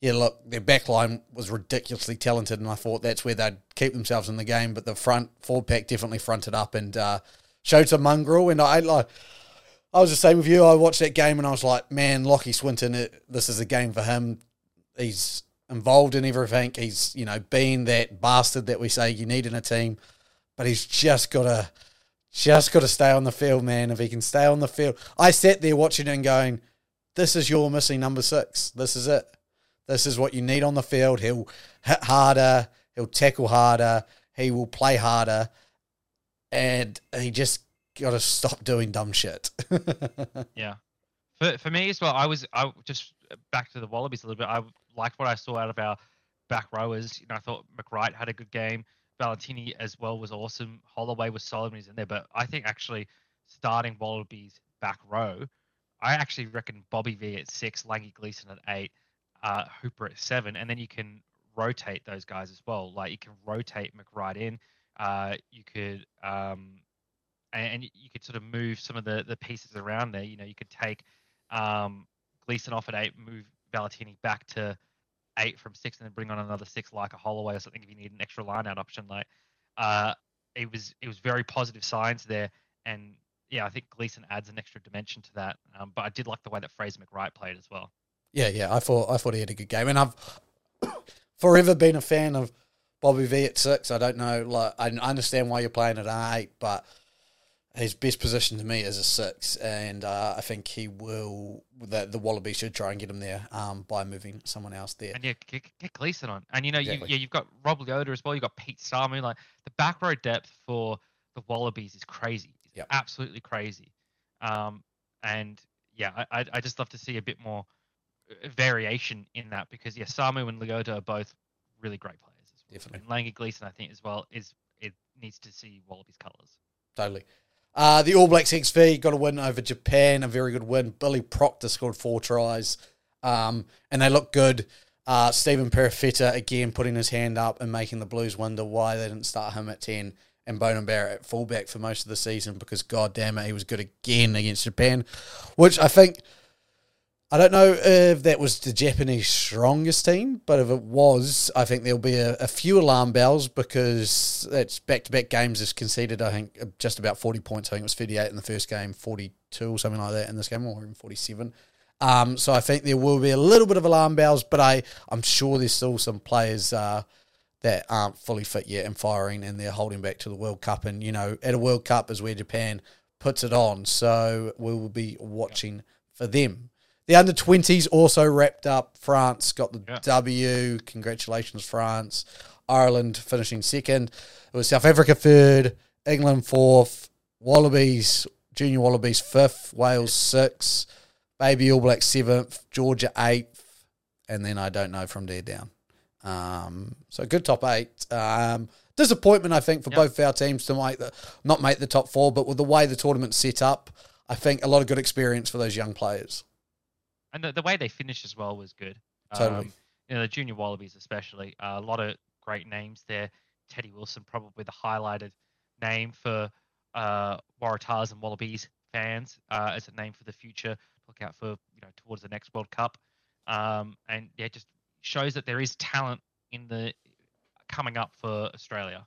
yeah, look, their backline was ridiculously talented, and I thought that's where they'd keep themselves in the game. But the front forward pack definitely fronted up and uh, showed some mongrel. And I like, I was the same with you. I watched that game and I was like, man, Lachie Swinton, it, this is a game for him. He's involved in everything. He's you know being that bastard that we say you need in a team, but he's just got to just got to stay on the field, man. If he can stay on the field, I sat there watching and going, "This is your missing number six. This is it. This is what you need on the field. He'll hit harder. He'll tackle harder. He will play harder." And he just got to stop doing dumb shit. Yeah. For for me as well, I was I just back to the Wallabies a little bit. I liked what I saw out of our back rowers. You know, I thought McReight had a good game. Valetini as well was awesome. Holloway was solid when he's in there, but I think actually starting Wallabies back row, I actually reckon Bobby V at six, Langi Gleeson at eight, uh, Hooper at seven, and then you can rotate those guys as well. Like you can rotate McReight in. Uh, you could um, and, and you could sort of move some of the the pieces around there. You know, you could take um, Gleeson off at eight, move Valetini back to eight from six, and then bring on another six like a Holloway or something if you need an extra line out option. Like, uh, it was it was very positive signs there, and yeah, I think Gleeson adds an extra dimension to that. Um, but I did like the way that Fraser McReight played as well. Yeah, yeah, I thought I thought he had a good game, and I've forever been a fan of Bobby V at six. I don't know, like I understand why you're playing at eight, but his best position to me is a six, and uh, I think he will. The, the Wallabies should try and get him there um, by moving someone else there. And yeah, get, get Gleeson on, and you know, Exactly. you, yeah, you've got Rob Leota as well. You've got Pete Samu. Like the back row depth for the Wallabies is crazy. It's Yep. absolutely crazy. Um, and yeah, I, I I just love to see a bit more uh, variation in that because yeah, Samu and Leota are both really great players. Definitely. And Gleeson, I think, as well, is it needs to see Wallabies colours. Totally. Uh, the All Blacks XV got a win over Japan, a very good win. Billy Proctor scored four tries, um, and they look good. Uh, Stephen Perofeta again putting his hand up and making the Blues wonder why they didn't start him at 10 and Beauden Barrett at fullback for most of the season because, god damn it, he was good again against Japan, which I think. I don't know if that was the Japanese strongest team, but if it was, I think there'll be a, a few alarm bells because that's back to back games has conceded, I think, just about 40 points. I think it was 58 in the first game, 42 or something like that in this game, or even 47. Um, so I think there will be a little bit of alarm bells, but I, I'm sure there's still some players uh, that aren't fully fit yet and firing and they're holding back to the World Cup. And, you know, at a World Cup is where Japan puts it on. So we will be watching for them. The under 20s also wrapped up. France got the Yeah. W. Congratulations, France. Ireland finishing second. It was South Africa third, England fourth, Wallabies, Junior Wallabies fifth, Wales sixth, Baby All Blacks seventh, Georgia eighth, and then I don't know from there down. Um, so good top eight. Um, disappointment, I think, for Yeah. both our teams to make the not make the top four, but with the way the tournament's set up, I think a lot of good experience for those young players. And the, the way they finished as well was good. Totally. Um, you know, the junior Wallabies especially, uh, a lot of great names there. Teddy Wilson, probably the highlighted name for uh, Waratahs and Wallabies fans uh, as a name for the future. Look out for you know towards the next World Cup, um, and yeah, just shows that there is talent in the coming up for Australia.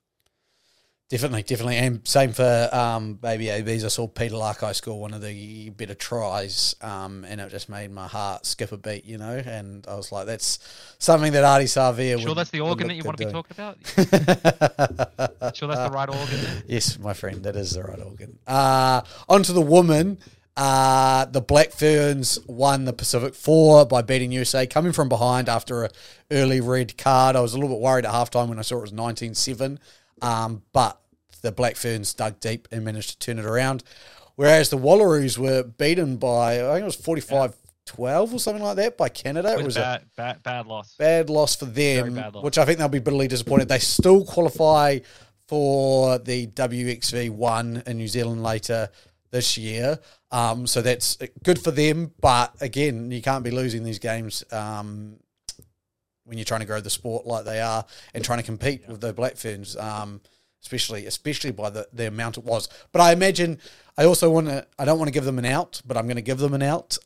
Definitely, definitely, and same for um, baby ABs. I saw Peter Lakai score one of the better tries, um, and it just made my heart skip a beat, you know. And I was like, "That's something that Ardie Savea." Sure, would, that's the organ that you want to be good talking about. Sure, that's the right organ. Yes, my friend, that is the right organ. Uh, on to the woman. Uh, the Black Ferns won the Pacific Four by beating USA, coming from behind after a early red card. I was a little bit worried at halftime when I saw it was 19-7, um, but the Black Ferns dug deep and managed to turn it around. Whereas the Wallaroos were beaten by, I think it was 45-12 or something like that by Canada. It was a bad, bad, bad loss. bad loss for them, bad loss. which I think they'll be bitterly disappointed. They still qualify for the WXV one in New Zealand later this year, um, so that's good for them. But again, you can't be losing these games um, when you're trying to grow the sport like they are and trying to compete with the Black Ferns. Um, Especially, especially by the, the amount it was, but I imagine I also want to. I don't want to give them an out, but I'm going to give them an out.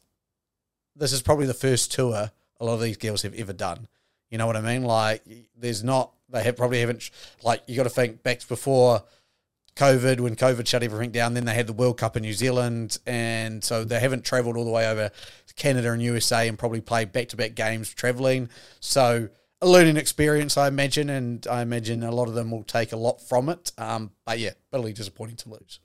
This is probably the first tour a lot of these girls have ever done. You know what I mean? Like, there's not, they have probably haven't, like, you got to think back before COVID, when COVID shut everything down, then they had the World Cup in New Zealand. And so they haven't traveled all the way over Canada and USA and probably play back to back games traveling. So, a learning experience, I imagine. And I imagine a lot of them will take a lot from it. Um, but yeah, bitterly disappointing to lose.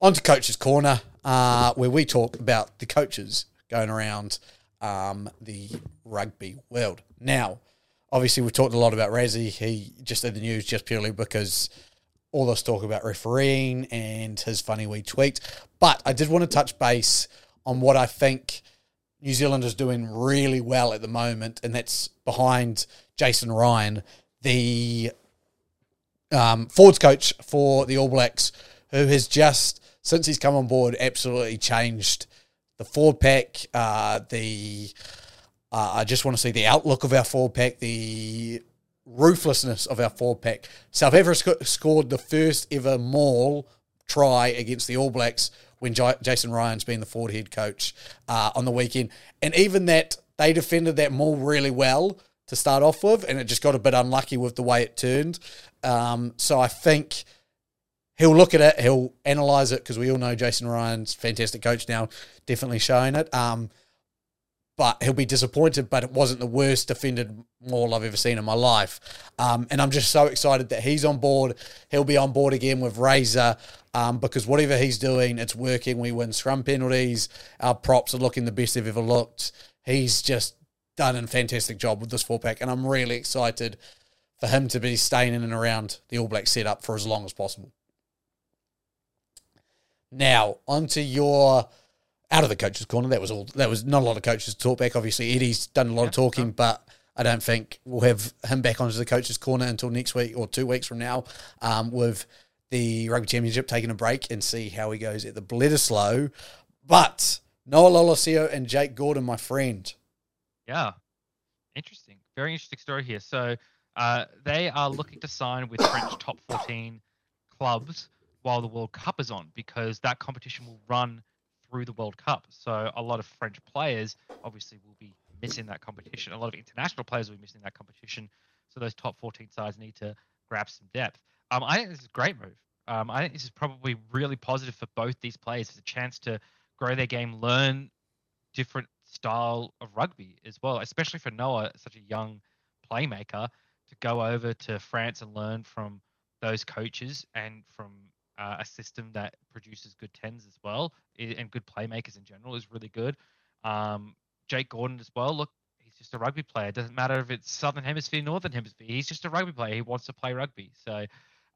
On to Coach's Corner, uh, where we talk about the coaches going around um, the rugby world. Now, obviously, we've talked a lot about Rassie. He just did the news just purely because all this talk about refereeing and his funny wee tweet. But I did want to touch base on what I think New Zealand is doing really well at the moment, and that's behind Jason Ryan, the um, coach for the All Blacks, who has just, since he's come on board, absolutely changed the forward pack, uh, the uh, I just want to see the outlook of our forward pack, the ruthlessness of our forward pack. South Africa sc- scored the first ever maul try against the All Blacks when J- Jason Ryan's been the forward head coach uh, on the weekend, and even that they defended that maul really well to start off with, and it just got a bit unlucky with the way it turned. Um, so I think he'll look at it, he'll analyze it because we all know Jason Ryan's fantastic coach now, definitely showing it. Um, but he'll be disappointed. But it wasn't the worst defended maul I've ever seen in my life. Um, and I'm just so excited that he's on board. He'll be on board again with Razor um, because whatever he's doing, it's working. We win scrum penalties. Our props are looking the best they've ever looked. He's just done a fantastic job with this four pack, and I'm really excited for him to be staying in and around the All Black setup for as long as possible. Now, onto your out of the coaches' corner. That was all. That was not a lot of coaches to talk back. Obviously, Eddie's done a lot of talking, but I don't think we'll have him back onto the coaches' corner until next week or two weeks from now, um, with the rugby championship taking a break and see how he goes at the Bledisloe. But Noah Lolesio and Jake Gordon, my friend. Yeah, interesting. Very interesting story here. So uh, they are looking to sign with French top 14 clubs while the World Cup is on because that competition will run through the World Cup. So a lot of French players obviously will be missing that competition. A lot of international players will be missing that competition. So those top 14 sides need to grab some depth. Um, I think this is a great move. Um, I think this is probably really positive for both these players. It's a chance to grow their game, learn different style of rugby as well, especially for Noah, such a young playmaker, to go over to France and learn from those coaches and from uh, a system that produces good tens as well and good playmakers in general is really good. Um, Jake Gordon as well. Look, he's just a rugby player. It doesn't matter if it's Southern Hemisphere, Northern Hemisphere. He's just a rugby player. He wants to play rugby. So,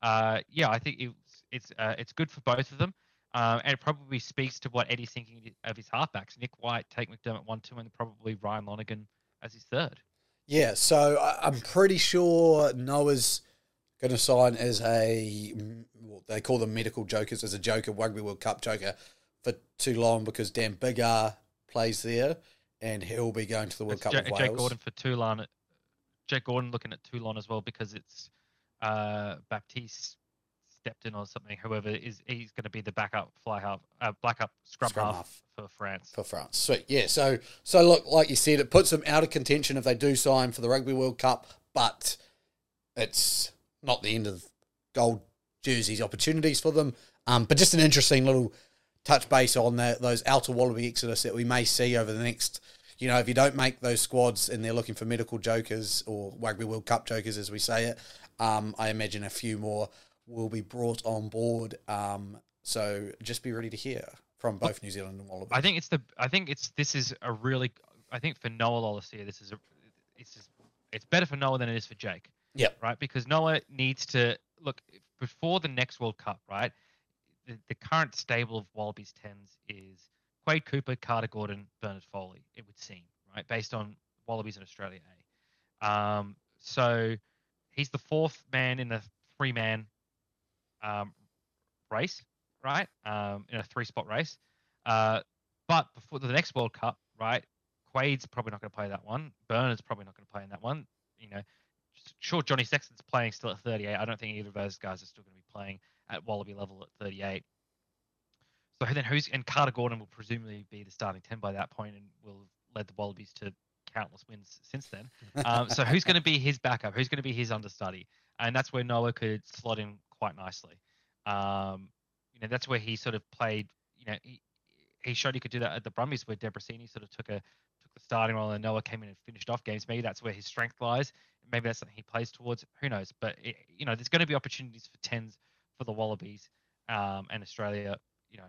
uh, yeah, I think it's it's uh, it's good for both of them. Um, and it probably speaks to what Eddie's thinking of his halfbacks. Nick White, Tate McDermott one, two, and probably Ryan Lonergan as his third. Yeah, so I'm pretty sure Noah's going to sign as a they call them medical jokers as a joker Rugby World Cup joker for too long because Dan Biggar plays there and he'll be going to the World it's Cup J- with Wales. Jake Gordon for Toulon. Jake Gordon looking at Toulon as well because it's uh, Baptiste stepped in or something. Whoever is he's going to be the backup fly half, uh, backup scrum, Scrum half, half. for France. for France. Sweet. Yeah. So so look, like you said, it puts them out of contention if they do sign for the Rugby World Cup, but it's not the end of gold jerseys opportunities for them. Um, but just an interesting little touch base on the, those outer Wallaby exodus that we may see over the next. You know, if you don't make those squads and they're looking for medical jokers or Rugby World Cup jokers, as we say it, um, I imagine a few more will be brought on board. Um, so just be ready to hear from both New Zealand and Wallaby. I think it's the. I think it's this is a really. I think for Noah Lolesio, this is a. It's just, it's better for Noah than it is for Jake. Yep. Right, because Noah needs to look before the next World Cup. Right, the, the current stable of Wallabies tens is Quade Cooper, Carter Gordon, Bernard Foley. It would seem right based on Wallabies in Australia A. Um, so he's the fourth man in the three man um, race, right? Um, in a three spot race. Uh, but before the next World Cup, right? Quade's probably not going to play that one. Bernard's probably not going to play in that one. You know, sure, Johnny Sexton's playing still at 38. I don't think either of those guys are still going to be playing at Wallaby level at 38. So then who's and Carter Gordon will presumably be the starting 10 by that point and will have led the Wallabies to countless wins since then. Um, so who's going to be his backup? Who's going to be his understudy? And that's where Noah could slot in quite nicely. Um, you know, that's where he sort of played. You know, he, he showed he could do that at the Brumbies, where Debreczeni sort of took a took the starting role, and Noah came in and finished off games. Maybe that's where his strength lies. Maybe that's something he plays towards. Who knows? But it, you know, there's going to be opportunities for tens for the Wallabies um, and Australia. You know,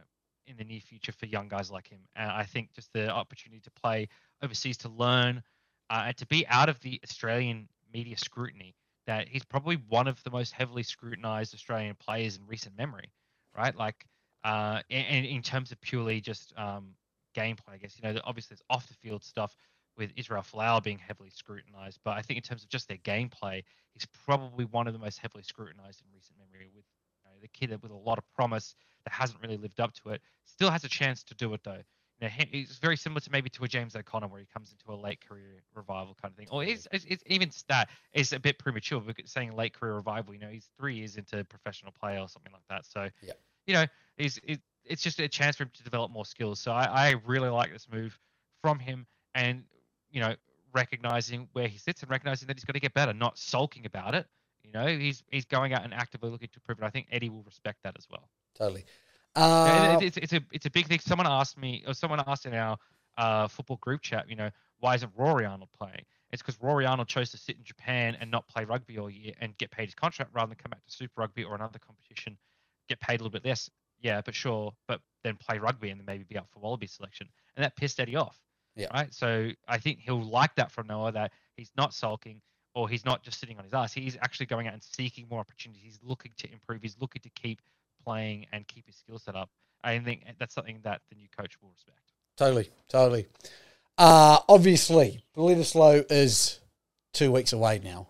in the near future for young guys like him. And I think just the opportunity to play overseas, to learn, uh, and to be out of the Australian media scrutiny that he's probably one of the most heavily scrutinized Australian players in recent memory, right? Like, uh, in, in terms of purely just um, gameplay, I guess you know, obviously there's off the field stuff with Israel Folau being heavily scrutinized, but I think in terms of just their gameplay, he's probably one of the most heavily scrutinized in recent memory. With you know, the kid with a lot of promise that hasn't really lived up to it, still has a chance to do it though. You know, he's very similar to maybe to a James O'Connor where he comes into a late career revival kind of thing. Or it's, it's, it's even that is a bit premature because saying late career revival. You know, he's three years into professional play or something like that. So, yeah. you know, he's it, it's just a chance for him to develop more skills. So I, I really like this move from him, and you know, recognizing where he sits and recognizing that he's got to get better, not sulking about it. You know, he's he's going out and actively looking to improve it. I think Eddie will respect that as well. Totally. Uh, it's, it's a it's a big thing. Someone asked me, or someone asked in our uh, football group chat, you know, why isn't Rory Arnold playing? It's because Rory Arnold chose to sit in Japan and not play rugby all year and get paid his contract rather than come back to Super Rugby or another competition, get paid a little bit less. Yeah, but sure, but then play rugby and then maybe be up for Wallaby selection, and that pissed Eddie off. Yeah. Right. So I think he'll like that from Noah that he's not sulking or he's not just sitting on his ass. He's actually going out and seeking more opportunities. He's looking to improve. He's looking to keep playing and keep his skill set up. I think that's something that the new coach will respect. Totally, totally. Uh, obviously, Bledisloe is two weeks away now.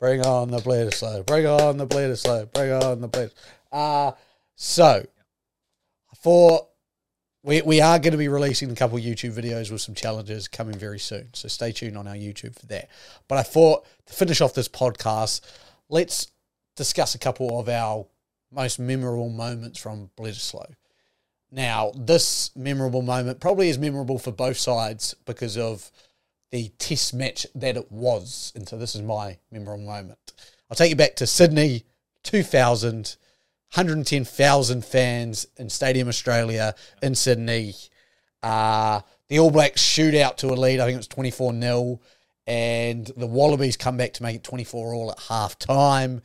Bring on the Bledisloe. Bring on the Bledisloe. Bring on the Bledisloe. Uh, so, for we, we are going to be releasing a couple YouTube videos with some challenges coming very soon. So stay tuned on our YouTube for that. But I thought to finish off this podcast, let's discuss a couple of our most memorable moments from Bledisloe. Now, this memorable moment probably is memorable for both sides because of the test match that it was. And so this is my memorable moment. I'll take you back to Sydney 2000, 110,000 fans in Stadium Australia in Sydney. Uh, the All Blacks shoot out to a lead. I think it was 24 0. And the Wallabies come back to make it 24 all at half time.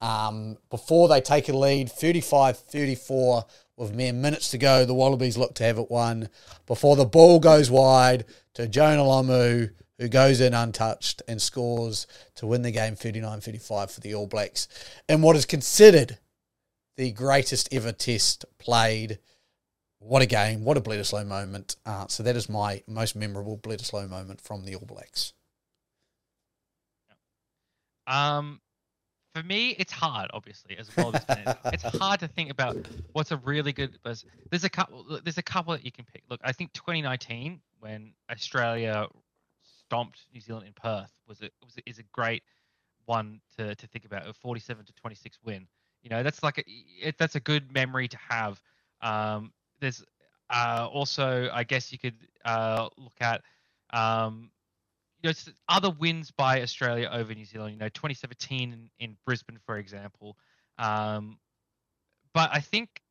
Um, before they take a lead, 35 34 with mere minutes to go, the Wallabies look to have it won before the ball goes wide to Jonah Lomu, who goes in untouched and scores to win the game 39 35 for the All Blacks And what is considered the greatest ever test played. What a game. What a Bledisloe moment. Uh, so that is my most memorable Bledisloe moment from the All Blacks. Um, for me, it's hard, obviously, as well. it's hard to think about what's a really good. There's a couple. There's a couple that you can pick. Look, I think 2019 when Australia stomped New Zealand in Perth was a, was a, is a great one to, to think about. A 47 to 26 win. You know, that's like a, it, that's a good memory to have. Um, there's uh, also, I guess you could uh, look at um, you know, other wins by Australia over New Zealand. You know, 2017 in, in Brisbane, for example. Um, but I think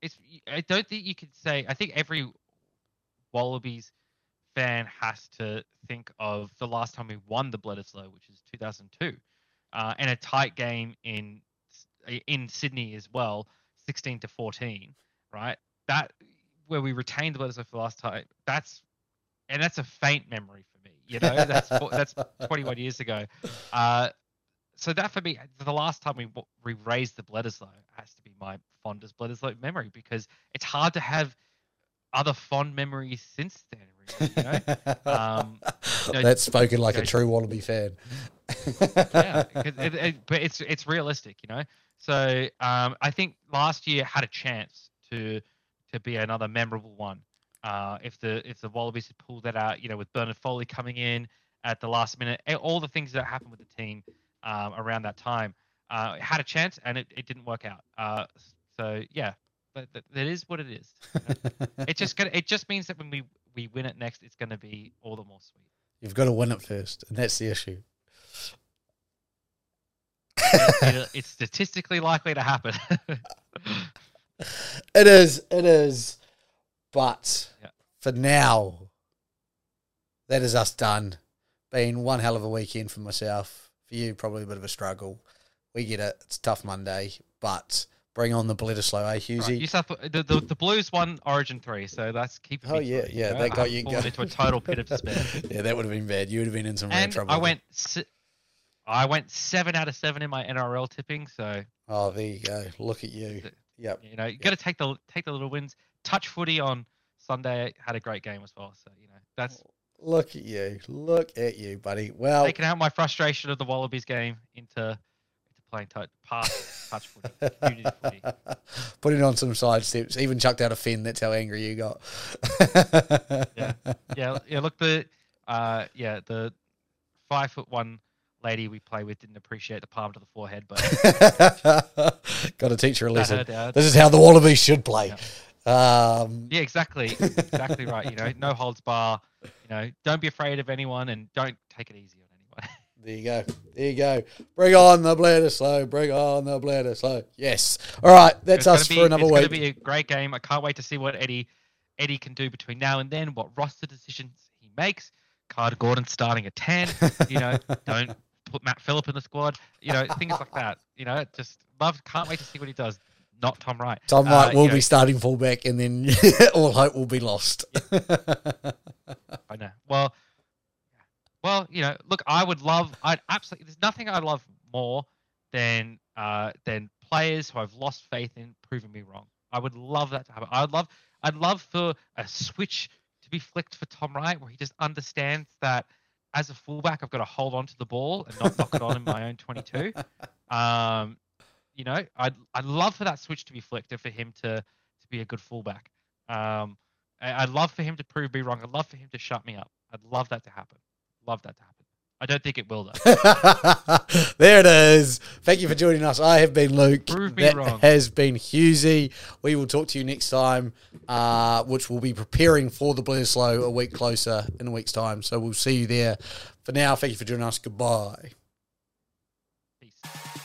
it's. I don't think you could say. I think every Wallabies fan has to think of the last time we won the Bledisloe, which is 2002, uh, and a tight game in in Sydney as well, 16 to 14. Right, that where we retained the Bledisloe for the last time. That's and that's a faint memory for me. You know, that's that's 21 years ago. Uh, so that for me, the last time we we raised the Bledisloe has to be my fondest Bledisloe memory because it's hard to have other fond memories since then. Really, you know? um, you know, That's spoken like you know, a true Wallaby fan. yeah, it, it, but it's it's realistic, you know. So um, I think last year had a chance to to be another memorable one. Uh, if the if the Wallabies had pulled that out, you know, with Bernard Foley coming in at the last minute, all the things that happened with the team um, around that time, uh, had a chance and it, it didn't work out. Uh, so yeah, but that, that is what it is. it just gonna, it just means that when we we win it next, it's going to be all the more sweet. You've got to win it first, and that's the issue. It, it's statistically likely to happen. it is. It is. But yeah. for now, that is us done. Been one hell of a weekend for myself. For you, probably a bit of a struggle. We get it. It's tough Monday, but bring on the Bledisloe, eh, Hughesy? Right, you suffer, the, the, the Blues won Origin 3, so that's keeping Oh, yeah, yeah. that got you going into a total pit of despair. yeah, that would have been bad. You would have been in some and trouble. I went, I went seven out of seven in my NRL tipping, so Oh, there you go. Look at you. Yep. you know you got to take the take the little wins. Touch footy on Sunday had a great game as well, so you know that's Look at you. Look at you, buddy. Well, taking out my frustration of the Wallabies game into into playing touch pass touch footy, footy. putting on some side steps, even chucked out a fin. That's how angry you got. Yeah. Yeah, yeah. Look, the uh, yeah, the five foot one lady we play with didn't appreciate the palm to the forehead, but got to teach her a lesson. This is how the Wallabies should play. Um, Yeah, exactly, exactly right. You know, no holds bar. You know, don't be afraid of anyone, and don't take it easy on anyone. there you go. There you go. Bring on the bladder slow. Bring on the bladder slow. Yes. All right. That's us gonna for another it's week. It's going to be a great game. I can't wait to see what Eddie Eddie can do between now and then. What roster decisions he makes. Carter Gordon starting at ten. You know, don't put Matt Philip in the squad. You know, things like that. You know, just love. Can't wait to see what he does. Not Tom Wright. Tom Uh, Wright will you know, be starting fullback, and then all hope will be lost. I know. Well, well, you know, look, I would love. I'd absolutely. There's nothing I love more than uh, than players who I've lost faith in proving me wrong. I would love that to happen. I'd love. I'd love for a switch to be flicked for Tom Wright, where he just understands that as a fullback, I've got to hold on to the ball and not knock it on in my own 22. Um, you know, I'd I'd love for that switch to be flicked and for him to to be a good fullback. Um, I- I'd love for him to prove me wrong. I'd love for him to shut me up. I'd love that to happen. Love that to happen. I don't think it will though. there it is. Thank you for joining us. I have been Luke. Prove me that wrong. has been Husey. We will talk to you next time, uh, which will be preparing for the Bledisloe a week closer in a week's time. So we'll see you there. For now, thank you for joining us. Goodbye. Peace.